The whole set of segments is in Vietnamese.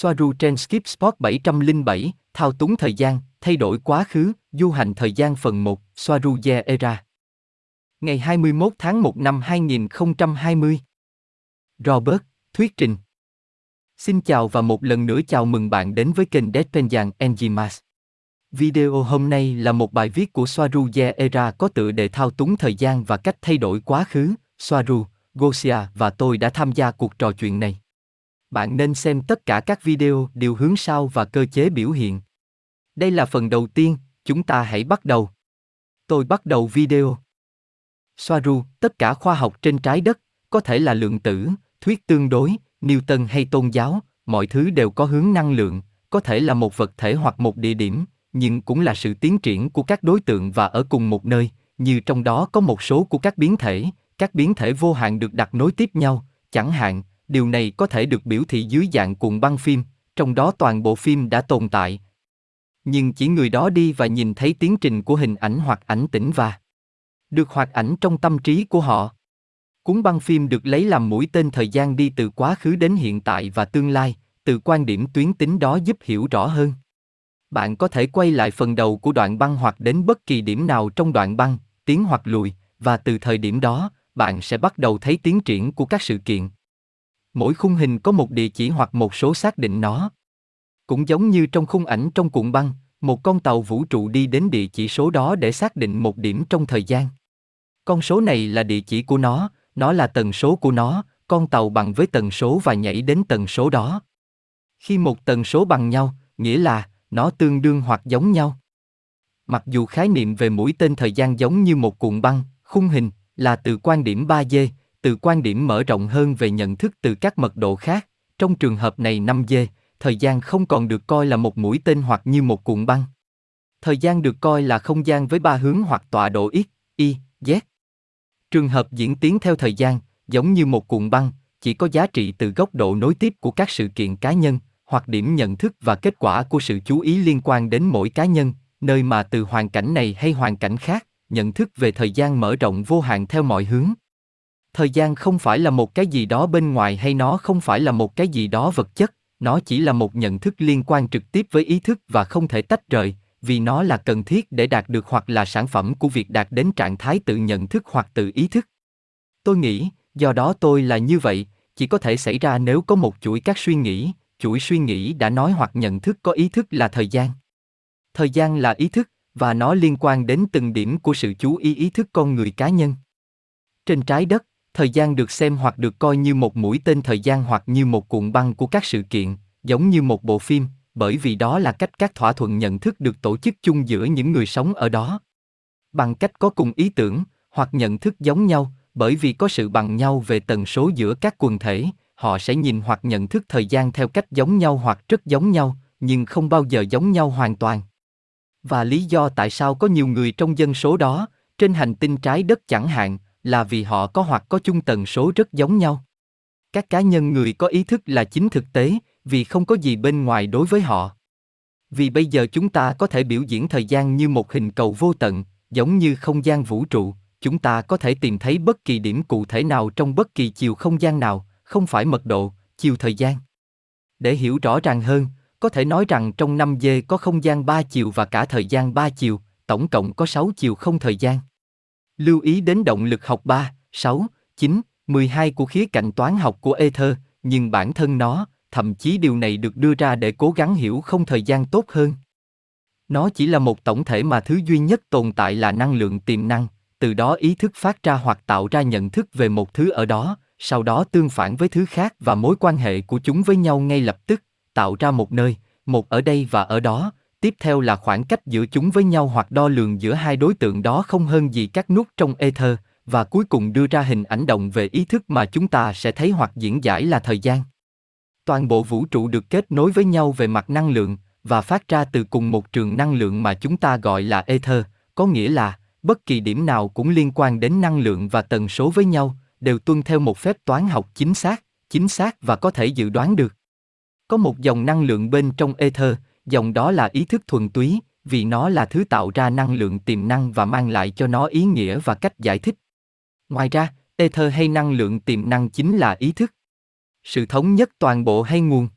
Soaru trên Skip Spot 707, thao túng thời gian, thay đổi quá khứ, du hành thời gian phần 1, Soaru Ye Era. Ngày 21 tháng 1 năm 2020. Robert, thuyết trình. Xin chào và một lần nữa chào mừng bạn đến với kênh Deadpanjang Enjimas. Video hôm nay là một bài viết của Soaru Ye Era có tựa đề thao túng thời gian và cách thay đổi quá khứ. Soaru, Gosia và tôi đã tham gia cuộc trò chuyện này. Bạn nên xem tất cả các video điều hướng sau và cơ chế biểu hiện. Đây là phần đầu tiên, chúng ta hãy bắt đầu. Tôi bắt đầu video. Soaru, tất cả khoa học trên trái đất, có thể là lượng tử, thuyết tương đối, Newton hay tôn giáo, mọi thứ đều có hướng năng lượng, có thể là một vật thể hoặc một địa điểm, nhưng cũng là sự tiến triển của các đối tượng và ở cùng một nơi, như trong đó có một số của các biến thể, các biến thể vô hạn được đặt nối tiếp nhau, chẳng hạn, điều này có thể được biểu thị dưới dạng cuộn băng phim, trong đó toàn bộ phim đã tồn tại. Nhưng chỉ người đó đi và nhìn thấy tiến trình của hình ảnh hoặc ảnh tĩnh và được hoạt ảnh trong tâm trí của họ. Cuốn băng phim được lấy làm mũi tên thời gian đi từ quá khứ đến hiện tại và tương lai, từ quan điểm tuyến tính đó giúp hiểu rõ hơn. Bạn có thể quay lại phần đầu của đoạn băng hoặc đến bất kỳ điểm nào trong đoạn băng, tiến hoặc lùi, và từ thời điểm đó, bạn sẽ bắt đầu thấy tiến triển của các sự kiện. Mỗi khung hình có một địa chỉ hoặc một số xác định nó. Cũng giống như trong khung ảnh trong cuộn băng, một con tàu vũ trụ đi đến địa chỉ số đó để xác định một điểm trong thời gian. Con số này là địa chỉ của nó, nó là tần số của nó, con tàu bằng với tần số và nhảy đến tần số đó. Khi một tần số bằng nhau, nghĩa là nó tương đương hoặc giống nhau. Mặc dù khái niệm về mũi tên thời gian giống như một cuộn băng, khung hình là từ quan điểm 3D, từ quan điểm mở rộng hơn về nhận thức từ các mật độ khác, trong trường hợp này 5D, thời gian không còn được coi là một mũi tên hoặc như một cuộn băng. Thời gian được coi là không gian với ba hướng hoặc tọa độ x, y, z. Trường hợp diễn tiến theo thời gian, giống như một cuộn băng, chỉ có giá trị từ góc độ nối tiếp của các sự kiện cá nhân, hoặc điểm nhận thức và kết quả của sự chú ý liên quan đến mỗi cá nhân, nơi mà từ hoàn cảnh này hay hoàn cảnh khác, nhận thức về thời gian mở rộng vô hạn theo mọi hướng. Thời gian không phải là một cái gì đó bên ngoài hay nó không phải là một cái gì đó vật chất, nó chỉ là một nhận thức liên quan trực tiếp với ý thức và không thể tách rời, vì nó là cần thiết để đạt được hoặc là sản phẩm của việc đạt đến trạng thái tự nhận thức hoặc tự ý thức. Tôi nghĩ, do đó tôi là như vậy, chỉ có thể xảy ra nếu có một chuỗi các suy nghĩ, chuỗi suy nghĩ đã nói hoặc nhận thức có ý thức là thời gian. Thời gian là ý thức, và nó liên quan đến từng điểm của sự chú ý ý thức con người cá nhân. Trên trái đất, thời gian được xem hoặc được coi như một mũi tên thời gian hoặc như một cuộn băng của các sự kiện, giống như một bộ phim, bởi vì đó là cách các thỏa thuận nhận thức được tổ chức chung giữa những người sống ở đó. Bằng cách có cùng ý tưởng, hoặc nhận thức giống nhau, bởi vì có sự bằng nhau về tần số giữa các quần thể, họ sẽ nhìn hoặc nhận thức thời gian theo cách giống nhau hoặc rất giống nhau, nhưng không bao giờ giống nhau hoàn toàn. Và lý do tại sao có nhiều người trong dân số đó, trên hành tinh trái đất chẳng hạn, là vì họ có hoặc có chung tần số rất giống nhau. Các cá nhân người có ý thức là chính thực tế, vì không có gì bên ngoài đối với họ. Vì bây giờ chúng ta có thể biểu diễn thời gian như một hình cầu vô tận, giống như không gian vũ trụ, chúng ta có thể tìm thấy bất kỳ điểm cụ thể nào trong bất kỳ chiều không gian nào, không phải mật độ, chiều thời gian. Để hiểu rõ ràng hơn, có thể nói rằng trong 5 dê có không gian 3 chiều và cả thời gian 3 chiều, tổng cộng có 6 chiều không thời gian. Lưu ý đến động lực học 3, 6, 9, 12 của khía cạnh toán học của Ether, nhưng bản thân nó, thậm chí điều này được đưa ra để cố gắng hiểu không thời gian tốt hơn. Nó chỉ là một tổng thể mà thứ duy nhất tồn tại là năng lượng tiềm năng, từ đó ý thức phát ra hoặc tạo ra nhận thức về một thứ ở đó, sau đó tương phản với thứ khác và mối quan hệ của chúng với nhau ngay lập tức, tạo ra một nơi, một ở đây và ở đó, tiếp theo là khoảng cách giữa chúng với nhau hoặc đo lường giữa hai đối tượng đó không hơn gì các nút trong ether, và cuối cùng đưa ra hình ảnh động về ý thức mà chúng ta sẽ thấy hoặc diễn giải là thời gian. Toàn bộ vũ trụ được kết nối với nhau về mặt năng lượng và phát ra từ cùng một trường năng lượng mà chúng ta gọi là ether, có nghĩa là bất kỳ điểm nào cũng liên quan đến năng lượng và tần số với nhau, đều tuân theo một phép toán học chính xác, chính xác và có thể dự đoán được. Có một dòng năng lượng bên trong ether, dòng đó là ý thức thuần túy, vì nó là thứ tạo ra năng lượng tiềm năng và mang lại cho nó ý nghĩa và cách giải thích. Ngoài ra, ether hay năng lượng tiềm năng chính là ý thức. Sự thống nhất toàn bộ hay nguồn.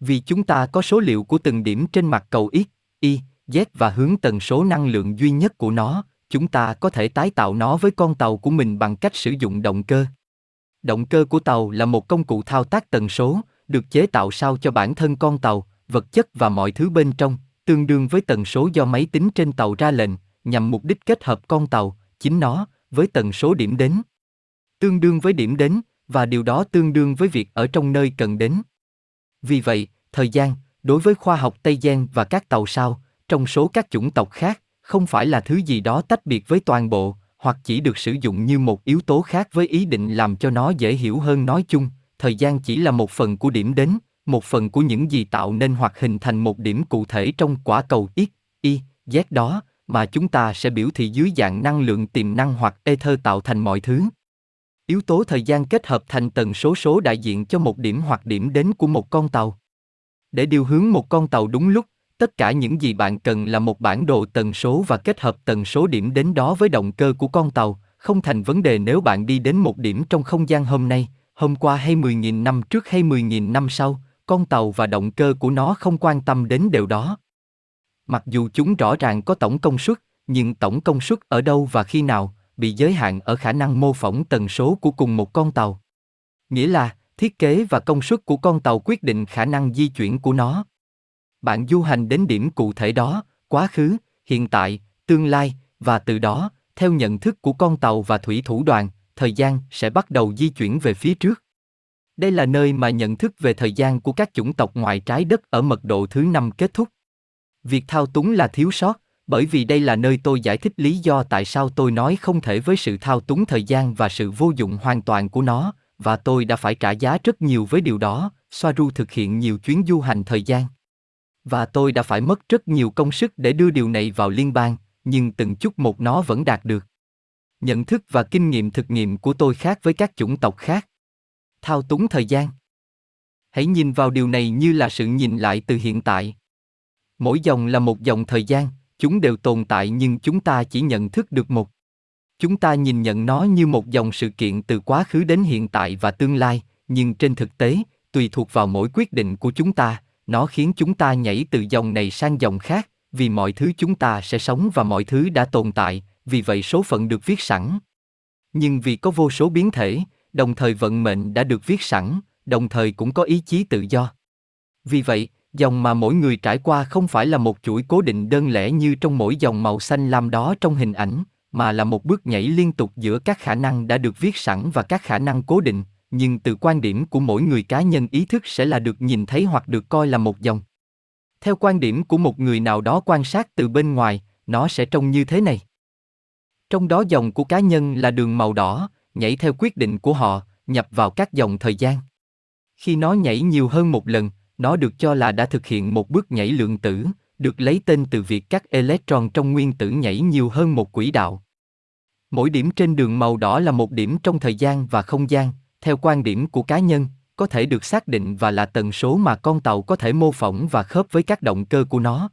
Vì chúng ta có số liệu của từng điểm trên mặt cầu X, Y, Z và hướng tần số năng lượng duy nhất của nó, chúng ta có thể tái tạo nó với con tàu của mình bằng cách sử dụng động cơ. Động cơ của tàu là một công cụ thao tác tần số, được chế tạo sao cho bản thân con tàu, vật chất và mọi thứ bên trong, tương đương với tần số do máy tính trên tàu ra lệnh, nhằm mục đích kết hợp con tàu, chính nó, với tần số điểm đến. Tương đương với điểm đến, và điều đó tương đương với việc ở trong nơi cần đến. Vì vậy, thời gian, đối với khoa học Tây Giang và các tàu sao, trong số các chủng tộc khác, không phải là thứ gì đó tách biệt với toàn bộ, hoặc chỉ được sử dụng như một yếu tố khác với ý định làm cho nó dễ hiểu hơn nói chung, thời gian chỉ là một phần của điểm đến, một phần của những gì tạo nên hoặc hình thành một điểm cụ thể trong quả cầu X, Y, Z đó, mà chúng ta sẽ biểu thị dưới dạng năng lượng tiềm năng hoặc ether tạo thành mọi thứ. Yếu tố thời gian kết hợp thành tần số số đại diện cho một điểm hoặc điểm đến của một con tàu. Để điều hướng một con tàu đúng lúc, tất cả những gì bạn cần là một bản đồ tần số và kết hợp tần số điểm đến đó với động cơ của con tàu, không thành vấn đề nếu bạn đi đến một điểm trong không gian hôm nay, hôm qua hay 10.000 năm trước hay 10.000 năm sau, con tàu và động cơ của nó không quan tâm đến điều đó. Mặc dù chúng rõ ràng có tổng công suất, nhưng tổng công suất ở đâu và khi nào bị giới hạn ở khả năng mô phỏng tần số của cùng một con tàu. Nghĩa là, thiết kế và công suất của con tàu quyết định khả năng di chuyển của nó. Bạn du hành đến điểm cụ thể đó, quá khứ, hiện tại, tương lai, và từ đó, theo nhận thức của con tàu và thủy thủ đoàn, thời gian sẽ bắt đầu di chuyển về phía trước. Đây là nơi mà nhận thức về thời gian của các chủng tộc ngoài trái đất ở mật độ thứ năm kết thúc. Việc thao túng là thiếu sót, bởi vì đây là nơi tôi giải thích lý do tại sao tôi nói không thể với sự thao túng thời gian và sự vô dụng hoàn toàn của nó, và tôi đã phải trả giá rất nhiều với điều đó, Soaru thực hiện nhiều chuyến du hành thời gian. Và tôi đã phải mất rất nhiều công sức để đưa điều này vào liên bang, nhưng từng chút một nó vẫn đạt được. Nhận thức và kinh nghiệm thực nghiệm của tôi khác với các chủng tộc khác. Thao túng thời gian. Hãy nhìn vào điều này như là sự nhìn lại từ hiện tại. Mỗi dòng là một dòng thời gian, chúng đều tồn tại nhưng chúng ta chỉ nhận thức được một. Chúng ta nhìn nhận nó như một dòng sự kiện từ quá khứ đến hiện tại và tương lai, nhưng trên thực tế, tùy thuộc vào mỗi quyết định của chúng ta, nó khiến chúng ta nhảy từ dòng này sang dòng khác, vì mọi thứ chúng ta sẽ sống và mọi thứ đã tồn tại, vì vậy số phận được viết sẵn. Nhưng vì có vô số biến thể, đồng thời vận mệnh đã được viết sẵn, đồng thời cũng có ý chí tự do. Vì vậy, dòng mà mỗi người trải qua không phải là một chuỗi cố định đơn lẻ như trong mỗi dòng màu xanh lam đó trong hình ảnh, mà là một bước nhảy liên tục giữa các khả năng đã được viết sẵn và các khả năng cố định, nhưng từ quan điểm của mỗi người cá nhân ý thức sẽ là được nhìn thấy hoặc được coi là một dòng. Theo quan điểm của một người nào đó quan sát từ bên ngoài, nó sẽ trông như thế này. Trong đó dòng của cá nhân là đường màu đỏ, nhảy theo quyết định của họ, nhập vào các dòng thời gian. Khi nó nhảy nhiều hơn một lần, nó được cho là đã thực hiện một bước nhảy lượng tử, được lấy tên từ việc các electron trong nguyên tử nhảy nhiều hơn một quỹ đạo. Mỗi điểm trên đường màu đỏ là một điểm trong thời gian và không gian, theo quan điểm của cá nhân, có thể được xác định và là tần số mà con tàu có thể mô phỏng và khớp với các động cơ của nó.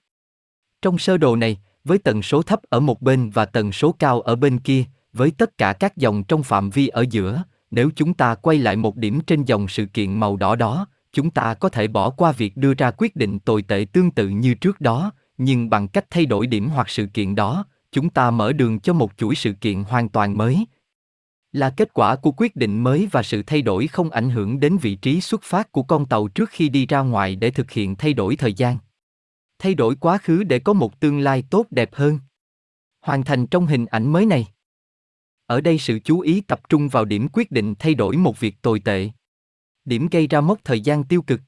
Trong sơ đồ này, với tần số thấp ở một bên và tần số cao ở bên kia, với tất cả các dòng trong phạm vi ở giữa, nếu chúng ta quay lại một điểm trên dòng sự kiện màu đỏ đó, chúng ta có thể bỏ qua việc đưa ra quyết định tồi tệ tương tự như trước đó, nhưng bằng cách thay đổi điểm hoặc sự kiện đó, chúng ta mở đường cho một chuỗi sự kiện hoàn toàn mới. Là kết quả của quyết định mới và sự thay đổi không ảnh hưởng đến vị trí xuất phát của con tàu trước khi đi ra ngoài để thực hiện thay đổi thời gian. Thay đổi quá khứ để có một tương lai tốt đẹp hơn. Hoàn thành trong hình ảnh mới này. Ở đây sự chú ý tập trung vào điểm quyết định thay đổi một việc tồi tệ điểm gây ra mốc thời gian tiêu cực.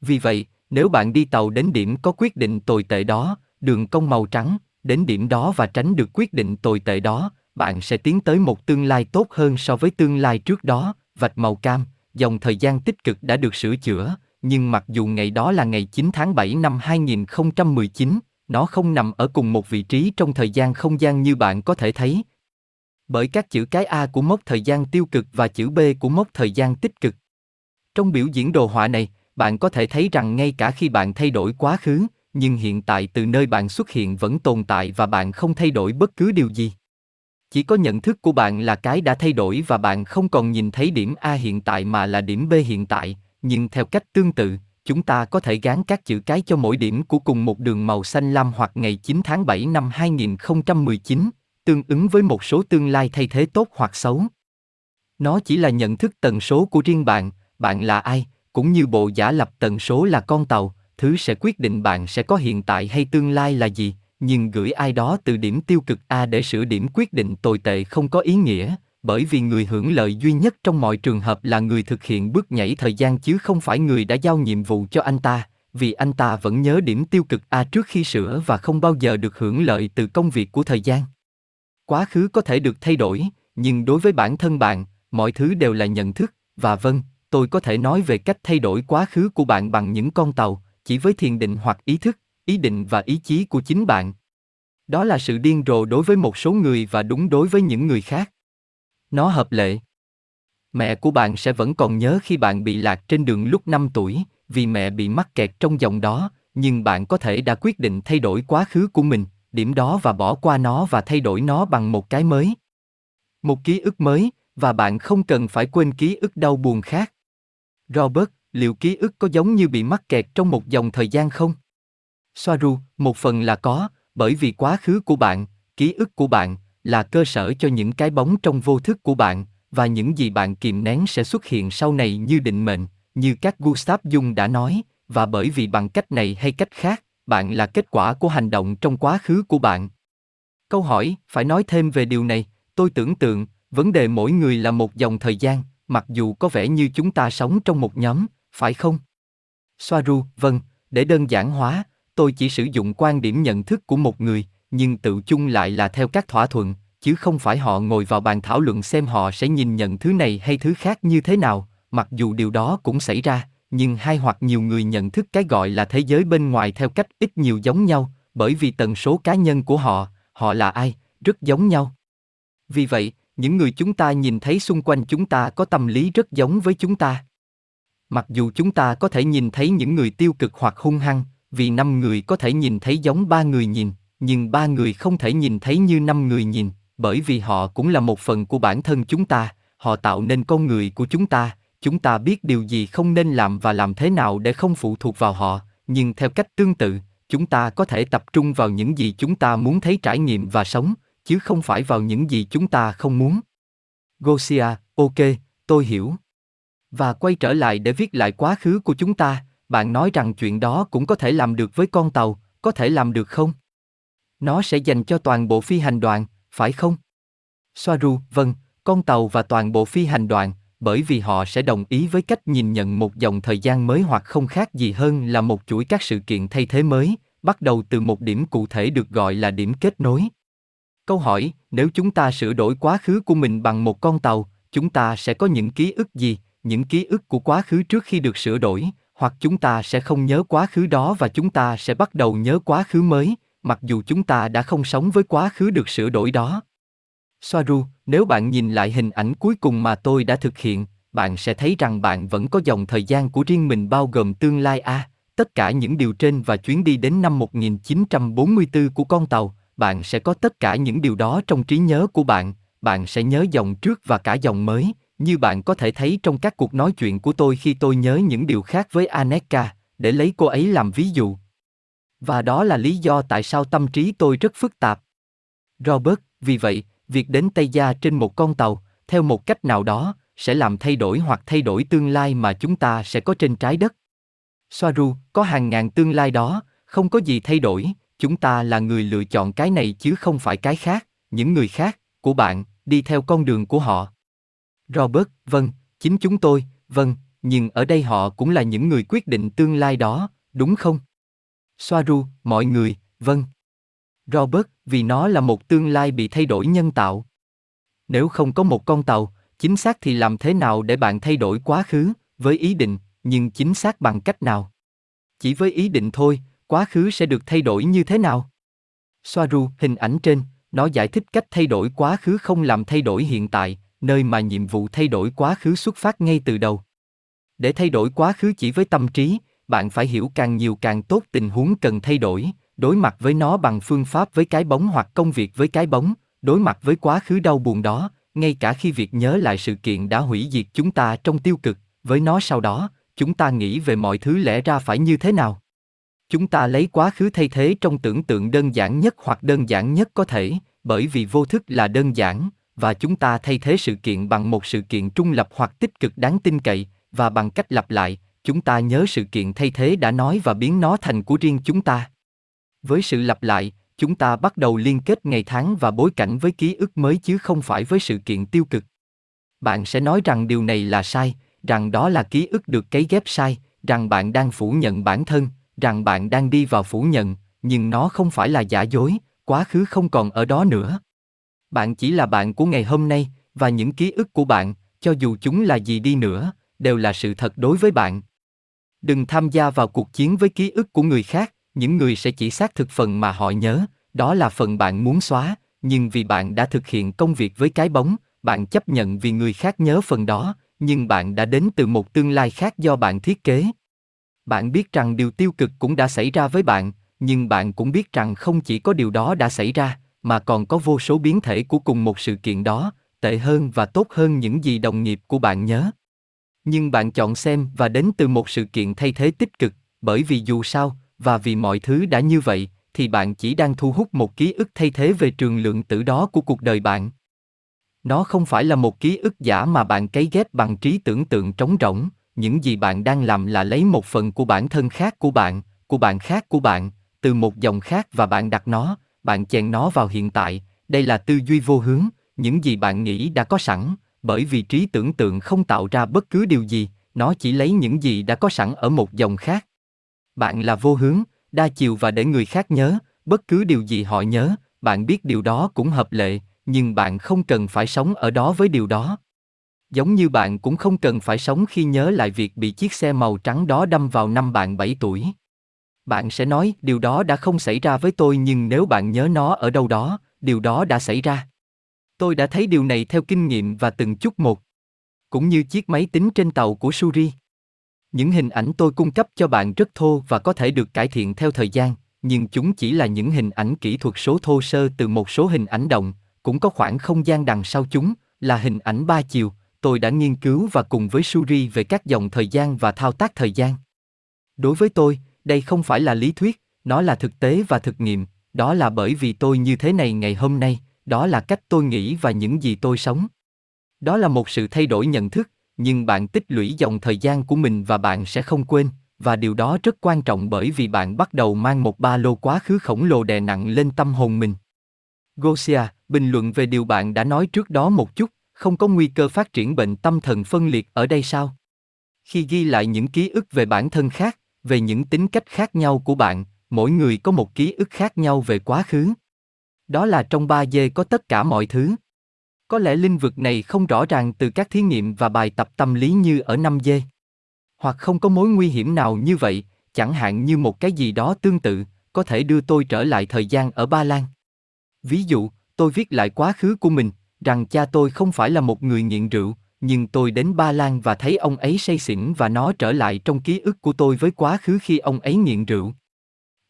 Vì vậy, nếu bạn đi tàu đến điểm có quyết định tồi tệ đó, đường cong màu trắng, đến điểm đó và tránh được quyết định tồi tệ đó, bạn sẽ tiến tới một tương lai tốt hơn so với tương lai trước đó, vạch màu cam, dòng thời gian tích cực đã được sửa chữa, nhưng mặc dù ngày đó là ngày 9 tháng 7 năm 2019, nó không nằm ở cùng một vị trí trong thời gian không gian như bạn có thể thấy. Bởi các chữ cái A của mốc thời gian tiêu cực và chữ B của mốc thời gian tích cực. Trong biểu diễn đồ họa này, bạn có thể thấy rằng ngay cả khi bạn thay đổi quá khứ, nhưng hiện tại từ nơi bạn xuất hiện vẫn tồn tại và bạn không thay đổi bất cứ điều gì. Chỉ có nhận thức của bạn là cái đã thay đổi và bạn không còn nhìn thấy điểm A hiện tại mà là điểm B hiện tại, nhưng theo cách tương tự, chúng ta có thể gán các chữ cái cho mỗi điểm của cùng một đường màu xanh lam hoặc ngày 9 tháng 7 năm 2019, tương ứng với một số tương lai thay thế tốt hoặc xấu. Nó chỉ là nhận thức tần số của riêng bạn, bạn là ai, cũng như bộ giả lập tần số là con tàu, thứ sẽ quyết định bạn sẽ có hiện tại hay tương lai là gì, nhưng gửi ai đó từ điểm tiêu cực A để sửa điểm quyết định tồi tệ không có ý nghĩa, bởi vì người hưởng lợi duy nhất trong mọi trường hợp là người thực hiện bước nhảy thời gian chứ không phải người đã giao nhiệm vụ cho anh ta, vì anh ta vẫn nhớ điểm tiêu cực A trước khi sửa và không bao giờ được hưởng lợi từ công việc của thời gian. Quá khứ có thể được thay đổi, nhưng đối với bản thân bạn, mọi thứ đều là nhận thức, và vâng, tôi có thể nói về cách thay đổi quá khứ của bạn bằng những con tàu, chỉ với thiền định hoặc ý thức, ý định và ý chí của chính bạn. Đó là sự điên rồ đối với một số người và đúng đối với những người khác. Nó hợp lệ. Mẹ của bạn sẽ vẫn còn nhớ khi bạn bị lạc trên đường lúc 5 tuổi, vì mẹ bị mắc kẹt trong dòng đó, nhưng bạn có thể đã quyết định thay đổi quá khứ của mình, điểm đó và bỏ qua nó và thay đổi nó bằng một cái mới. Một ký ức mới, và bạn không cần phải quên ký ức đau buồn khác. Robert, liệu ký ức có giống như bị mắc kẹt trong một dòng thời gian không? Soaru, một phần là có, bởi vì quá khứ của bạn, ký ức của bạn, là cơ sở cho những cái bóng trong vô thức của bạn, và những gì bạn kìm nén sẽ xuất hiện sau này như định mệnh, như các Gustav Jung đã nói, và bởi vì bằng cách này hay cách khác, bạn là kết quả của hành động trong quá khứ của bạn. Câu hỏi, phải nói thêm về điều này, tôi tưởng tượng, vấn đề mỗi người là một dòng thời gian, mặc dù có vẻ như chúng ta sống trong một nhóm, phải không? Soaru, vâng, để đơn giản hóa, tôi chỉ sử dụng quan điểm nhận thức của một người, nhưng tự chung lại là theo các thỏa thuận, chứ không phải họ ngồi vào bàn thảo luận xem họ sẽ nhìn nhận thứ này hay thứ khác như thế nào, mặc dù điều đó cũng xảy ra, nhưng hai hoặc nhiều người nhận thức cái gọi là thế giới bên ngoài theo cách ít nhiều giống nhau, bởi vì tần số cá nhân của họ, họ là ai, rất giống nhau. Vì vậy, những người chúng ta nhìn thấy xung quanh chúng ta có tâm lý rất giống với chúng ta. Mặc dù chúng ta có thể nhìn thấy những người tiêu cực hoặc hung hăng, vì năm người có thể nhìn thấy giống ba người nhìn, nhưng ba người không thể nhìn thấy như năm người nhìn, bởi vì họ cũng là một phần của bản thân chúng ta, họ tạo nên con người của chúng ta, chúng ta biết điều gì không nên làm và làm thế nào để không phụ thuộc vào họ, nhưng theo cách tương tự, chúng ta có thể tập trung vào những gì chúng ta muốn thấy trải nghiệm và sống, chứ không phải vào những gì chúng ta không muốn. Gosia, ok, tôi hiểu. Và quay trở lại để viết lại quá khứ của chúng ta, bạn nói rằng chuyện đó cũng có thể làm được với con tàu, có thể làm được không? Nó sẽ dành cho toàn bộ phi hành đoàn, phải không? Soaru, vâng, con tàu và toàn bộ phi hành đoàn, bởi vì họ sẽ đồng ý với cách nhìn nhận một dòng thời gian mới hoặc không khác gì hơn là một chuỗi các sự kiện thay thế mới, bắt đầu từ một điểm cụ thể được gọi là điểm kết nối. Câu hỏi, nếu chúng ta sửa đổi quá khứ của mình bằng một con tàu, chúng ta sẽ có những ký ức gì, những ký ức của quá khứ trước khi được sửa đổi, hoặc chúng ta sẽ không nhớ quá khứ đó và chúng ta sẽ bắt đầu nhớ quá khứ mới, mặc dù chúng ta đã không sống với quá khứ được sửa đổi đó. Soaru, nếu bạn nhìn lại hình ảnh cuối cùng mà tôi đã thực hiện, bạn sẽ thấy rằng bạn vẫn có dòng thời gian của riêng mình bao gồm tương lai A, tất cả những điều trên và chuyến đi đến năm 1944 của con tàu, bạn sẽ có tất cả những điều đó trong trí nhớ của bạn, bạn sẽ nhớ dòng trước và cả dòng mới, như bạn có thể thấy trong các cuộc nói chuyện của tôi khi tôi nhớ những điều khác với Aneka, để lấy cô ấy làm ví dụ. Và đó là lý do tại sao tâm trí tôi rất phức tạp. Robert, vì vậy, việc đến Tây Gia trên một con tàu, theo một cách nào đó, sẽ làm thay đổi hoặc thay đổi tương lai mà chúng ta sẽ có trên trái đất. Soaru, có hàng ngàn tương lai đó, không có gì thay đổi, chúng ta là người lựa chọn cái này chứ không phải cái khác, những người khác, của bạn, đi theo con đường của họ. Robert, vâng, chính chúng tôi, vâng, nhưng ở đây họ cũng là những người quyết định tương lai đó, đúng không? Soaru, mọi người, vâng. Robert, vì nó là một tương lai bị thay đổi nhân tạo. Nếu không có một con tàu, chính xác thì làm thế nào để bạn thay đổi quá khứ, với ý định, nhưng chính xác bằng cách nào? Chỉ với ý định thôi, quá khứ sẽ được thay đổi như thế nào? Soaru, hình ảnh trên, nó giải thích cách thay đổi quá khứ không làm thay đổi hiện tại, nơi mà nhiệm vụ thay đổi quá khứ xuất phát ngay từ đầu. Để thay đổi quá khứ chỉ với tâm trí, bạn phải hiểu càng nhiều càng tốt tình huống cần thay đổi, đối mặt với nó bằng phương pháp với cái bóng hoặc công việc với cái bóng, đối mặt với quá khứ đau buồn đó, ngay cả khi việc nhớ lại sự kiện đã hủy diệt chúng ta trong tiêu cực, với nó sau đó, chúng ta nghĩ về mọi thứ lẽ ra phải như thế nào. Chúng ta lấy quá khứ thay thế trong tưởng tượng đơn giản nhất hoặc đơn giản nhất có thể, bởi vì vô thức là đơn giản, và chúng ta thay thế sự kiện bằng một sự kiện trung lập hoặc tích cực đáng tin cậy, và bằng cách lặp lại, chúng ta nhớ sự kiện thay thế đã nói và biến nó thành của riêng chúng ta. Với sự lặp lại, chúng ta bắt đầu liên kết ngày tháng và bối cảnh với ký ức mới chứ không phải với sự kiện tiêu cực. Bạn sẽ nói rằng điều này là sai, rằng đó là ký ức được cấy ghép sai, rằng bạn đang phủ nhận bản thân, rằng bạn đang đi vào phủ nhận, nhưng nó không phải là giả dối, quá khứ không còn ở đó nữa. Bạn chỉ là bạn của ngày hôm nay, và những ký ức của bạn, cho dù chúng là gì đi nữa, đều là sự thật đối với bạn. Đừng tham gia vào cuộc chiến với ký ức của người khác, những người sẽ chỉ xác thực phần mà họ nhớ, đó là phần bạn muốn xóa, nhưng vì bạn đã thực hiện công việc với cái bóng, bạn chấp nhận vì người khác nhớ phần đó, nhưng bạn đã đến từ một tương lai khác do bạn thiết kế. Bạn biết rằng điều tiêu cực cũng đã xảy ra với bạn, nhưng bạn cũng biết rằng không chỉ có điều đó đã xảy ra, mà còn có vô số biến thể của cùng một sự kiện đó, tệ hơn và tốt hơn những gì đồng nghiệp của bạn nhớ. Nhưng bạn chọn xem và đến từ một sự kiện thay thế tích cực, bởi vì dù sao, và vì mọi thứ đã như vậy, thì bạn chỉ đang thu hút một ký ức thay thế về trường lượng tử đó của cuộc đời bạn. Nó không phải là một ký ức giả mà bạn cấy ghép bằng trí tưởng tượng trống rỗng, những gì bạn đang làm là lấy một phần của bản thân khác của bạn, của bạn khác của bạn, từ một dòng khác và bạn đặt nó, bạn chèn nó vào hiện tại, đây là tư duy vô hướng, những gì bạn nghĩ đã có sẵn, bởi vì trí tưởng tượng không tạo ra bất cứ điều gì, nó chỉ lấy những gì đã có sẵn ở một dòng khác. Bạn là vô hướng, đa chiều và để người khác nhớ, bất cứ điều gì họ nhớ, bạn biết điều đó cũng hợp lệ, nhưng bạn không cần phải sống ở đó với điều đó. Giống như bạn cũng không cần phải sống khi nhớ lại việc bị chiếc xe màu trắng đó đâm vào năm bạn 7 tuổi. Bạn sẽ nói, điều đó đã không xảy ra với tôi nhưng nếu bạn nhớ nó ở đâu đó, điều đó đã xảy ra. Tôi đã thấy điều này theo kinh nghiệm và từng chút một. Cũng như chiếc máy tính trên tàu của Suri. Những hình ảnh tôi cung cấp cho bạn rất thô và có thể được cải thiện theo thời gian, nhưng chúng chỉ là những hình ảnh kỹ thuật số thô sơ từ một số hình ảnh động, cũng có khoảng không gian đằng sau chúng, là hình ảnh ba chiều, tôi đã nghiên cứu và cùng với Suri về các dòng thời gian và thao tác thời gian. Đối với tôi, đây không phải là lý thuyết, nó là thực tế và thực nghiệm, đó là bởi vì tôi như thế này ngày hôm nay, đó là cách tôi nghĩ và những gì tôi sống. Đó là một sự thay đổi nhận thức, nhưng bạn tích lũy dòng thời gian của mình và bạn sẽ không quên, và điều đó rất quan trọng bởi vì bạn bắt đầu mang một ba lô quá khứ khổng lồ đè nặng lên tâm hồn mình. Gosia, bình luận về điều bạn đã nói trước đó một chút, không có nguy cơ phát triển bệnh tâm thần phân liệt ở đây sao? Khi ghi lại những ký ức về bản thân khác, về những tính cách khác nhau của bạn, mỗi người có một ký ức khác nhau về quá khứ. Đó là trong 3 dê có tất cả mọi thứ. Có lẽ linh vực này không rõ ràng từ các thí nghiệm và bài tập tâm lý như ở năm dê. Hoặc không có mối nguy hiểm nào như vậy, chẳng hạn như một cái gì đó tương tự, có thể đưa tôi trở lại thời gian ở Ba Lan. Ví dụ, tôi viết lại quá khứ của mình, rằng cha tôi không phải là một người nghiện rượu, nhưng tôi đến Ba Lan và thấy ông ấy say xỉn và nó trở lại trong ký ức của tôi với quá khứ khi ông ấy nghiện rượu.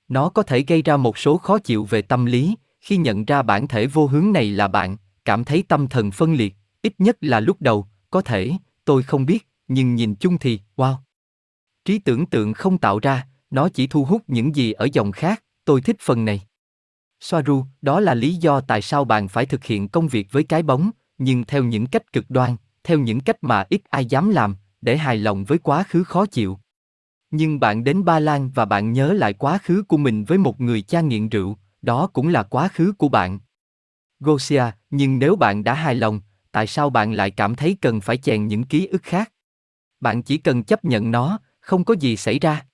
Nó có thể gây ra một số khó chịu về tâm lý, khi nhận ra bản thể vô hướng này là bạn, cảm thấy tâm thần phân liệt, ít nhất là lúc đầu, có thể, tôi không biết, nhưng nhìn chung thì, wow. Trí tưởng tượng không tạo ra, nó chỉ thu hút những gì ở dòng khác, tôi thích phần này. Soaru, đó là lý do tại sao bạn phải thực hiện công việc với cái bóng, nhưng theo những cách cực đoan, theo những cách mà ít ai dám làm, để hài lòng với quá khứ khó chịu. Nhưng bạn đến Ba Lan và bạn nhớ lại quá khứ của mình với một người cha nghiện rượu, đó cũng là quá khứ của bạn. Gosia, nhưng nếu bạn đã hài lòng, tại sao bạn lại cảm thấy cần phải chèn những ký ức khác? Bạn chỉ cần chấp nhận nó, không có gì xảy ra.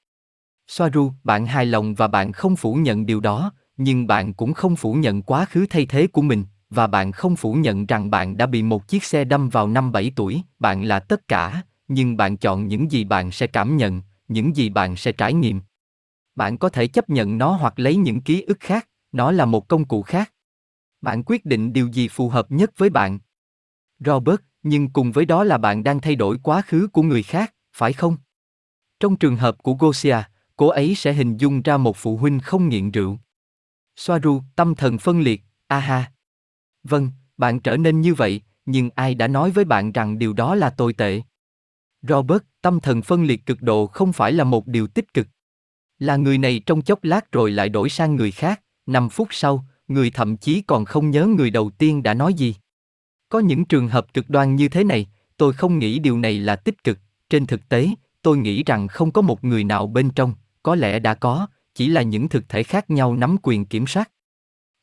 Soaru, bạn hài lòng và bạn không phủ nhận điều đó, nhưng bạn cũng không phủ nhận quá khứ thay thế của mình, và bạn không phủ nhận rằng bạn đã bị một chiếc xe đâm vào năm 7 tuổi, bạn là tất cả, nhưng bạn chọn những gì bạn sẽ cảm nhận, những gì bạn sẽ trải nghiệm. Bạn có thể chấp nhận nó hoặc lấy những ký ức khác, nó là một công cụ khác. Bạn quyết định điều gì phù hợp nhất với bạn. Robert, nhưng cùng với đó là bạn đang thay đổi quá khứ của người khác, phải không? Trong trường hợp của Gosia, cô ấy sẽ hình dung ra một phụ huynh không nghiện rượu. Soaru, tâm thần phân liệt, aha. Vâng, bạn trở nên như vậy, nhưng ai đã nói với bạn rằng điều đó là tồi tệ? Robert, tâm thần phân liệt cực độ không phải là một điều tích cực. Là người này trong chốc lát rồi lại đổi sang người khác, 5 phút sau, người thậm chí còn không nhớ người đầu tiên đã nói gì. Có những trường hợp cực đoan như thế này, tôi không nghĩ điều này là tích cực, trên thực tế, tôi nghĩ rằng không có một người nào bên trong, có lẽ đã có, chỉ là những thực thể khác nhau nắm quyền kiểm soát.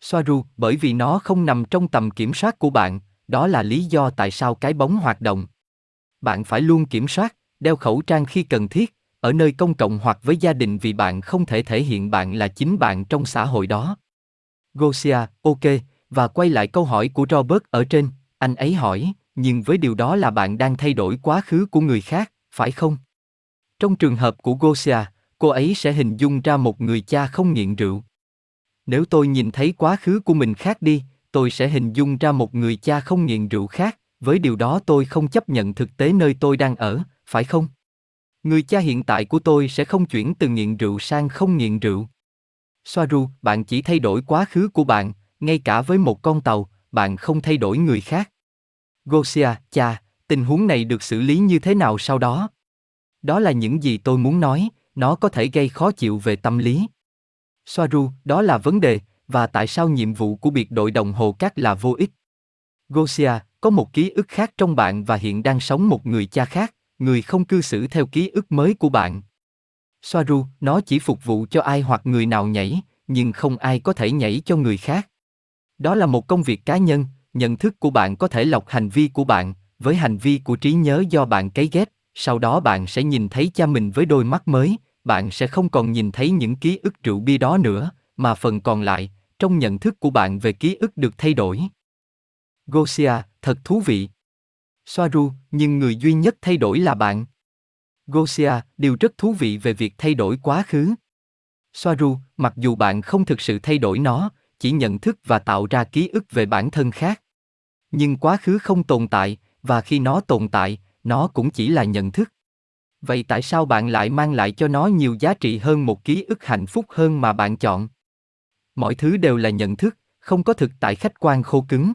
Soaru, bởi vì nó không nằm trong tầm kiểm soát của bạn, đó là lý do tại sao cái bóng hoạt động. Bạn phải luôn kiểm soát, đeo khẩu trang khi cần thiết, ở nơi công cộng hoặc với gia đình vì bạn không thể thể hiện bạn là chính bạn trong xã hội đó. Gosia, ok, và quay lại câu hỏi của Robert ở trên, anh ấy hỏi, nhưng với điều đó là bạn đang thay đổi quá khứ của người khác, phải không? Trong trường hợp của Gosia, cô ấy sẽ hình dung ra một người cha không nghiện rượu. Nếu tôi nhìn thấy quá khứ của mình khác đi, tôi sẽ hình dung ra một người cha không nghiện rượu khác, với điều đó tôi không chấp nhận thực tế nơi tôi đang ở, phải không? Người cha hiện tại của tôi sẽ không chuyển từ nghiện rượu sang không nghiện rượu. Soaru, bạn chỉ thay đổi quá khứ của bạn, ngay cả với một con tàu, bạn không thay đổi người khác. Gosia, cha, tình huống này được xử lý như thế nào sau đó? Đó là những gì tôi muốn nói, nó có thể gây khó chịu về tâm lý. Soaru, đó là vấn đề, và tại sao nhiệm vụ của biệt đội đồng hồ cát là vô ích? Gosia, có một ký ức khác trong bạn và hiện đang sống một người cha khác, người không cư xử theo ký ức mới của bạn. Soaru, nó chỉ phục vụ cho ai hoặc người nào nhảy, nhưng không ai có thể nhảy cho người khác. Đó là một công việc cá nhân, nhận thức của bạn có thể lọc hành vi của bạn, với hành vi của trí nhớ do bạn cấy ghép, sau đó bạn sẽ nhìn thấy cha mình với đôi mắt mới, bạn sẽ không còn nhìn thấy những ký ức rượu bia đó nữa, mà phần còn lại, trong nhận thức của bạn về ký ức được thay đổi. Gosia, thật thú vị. Soaru, nhưng người duy nhất thay đổi là bạn. Gosia, điều rất thú vị về việc thay đổi quá khứ. Soaru, mặc dù bạn không thực sự thay đổi nó, chỉ nhận thức và tạo ra ký ức về bản thân khác. Nhưng quá khứ không tồn tại, và khi nó tồn tại, nó cũng chỉ là nhận thức. Vậy tại sao bạn lại mang lại cho nó nhiều giá trị hơn một ký ức hạnh phúc hơn mà bạn chọn? Mọi thứ đều là nhận thức, không có thực tại khách quan khô cứng.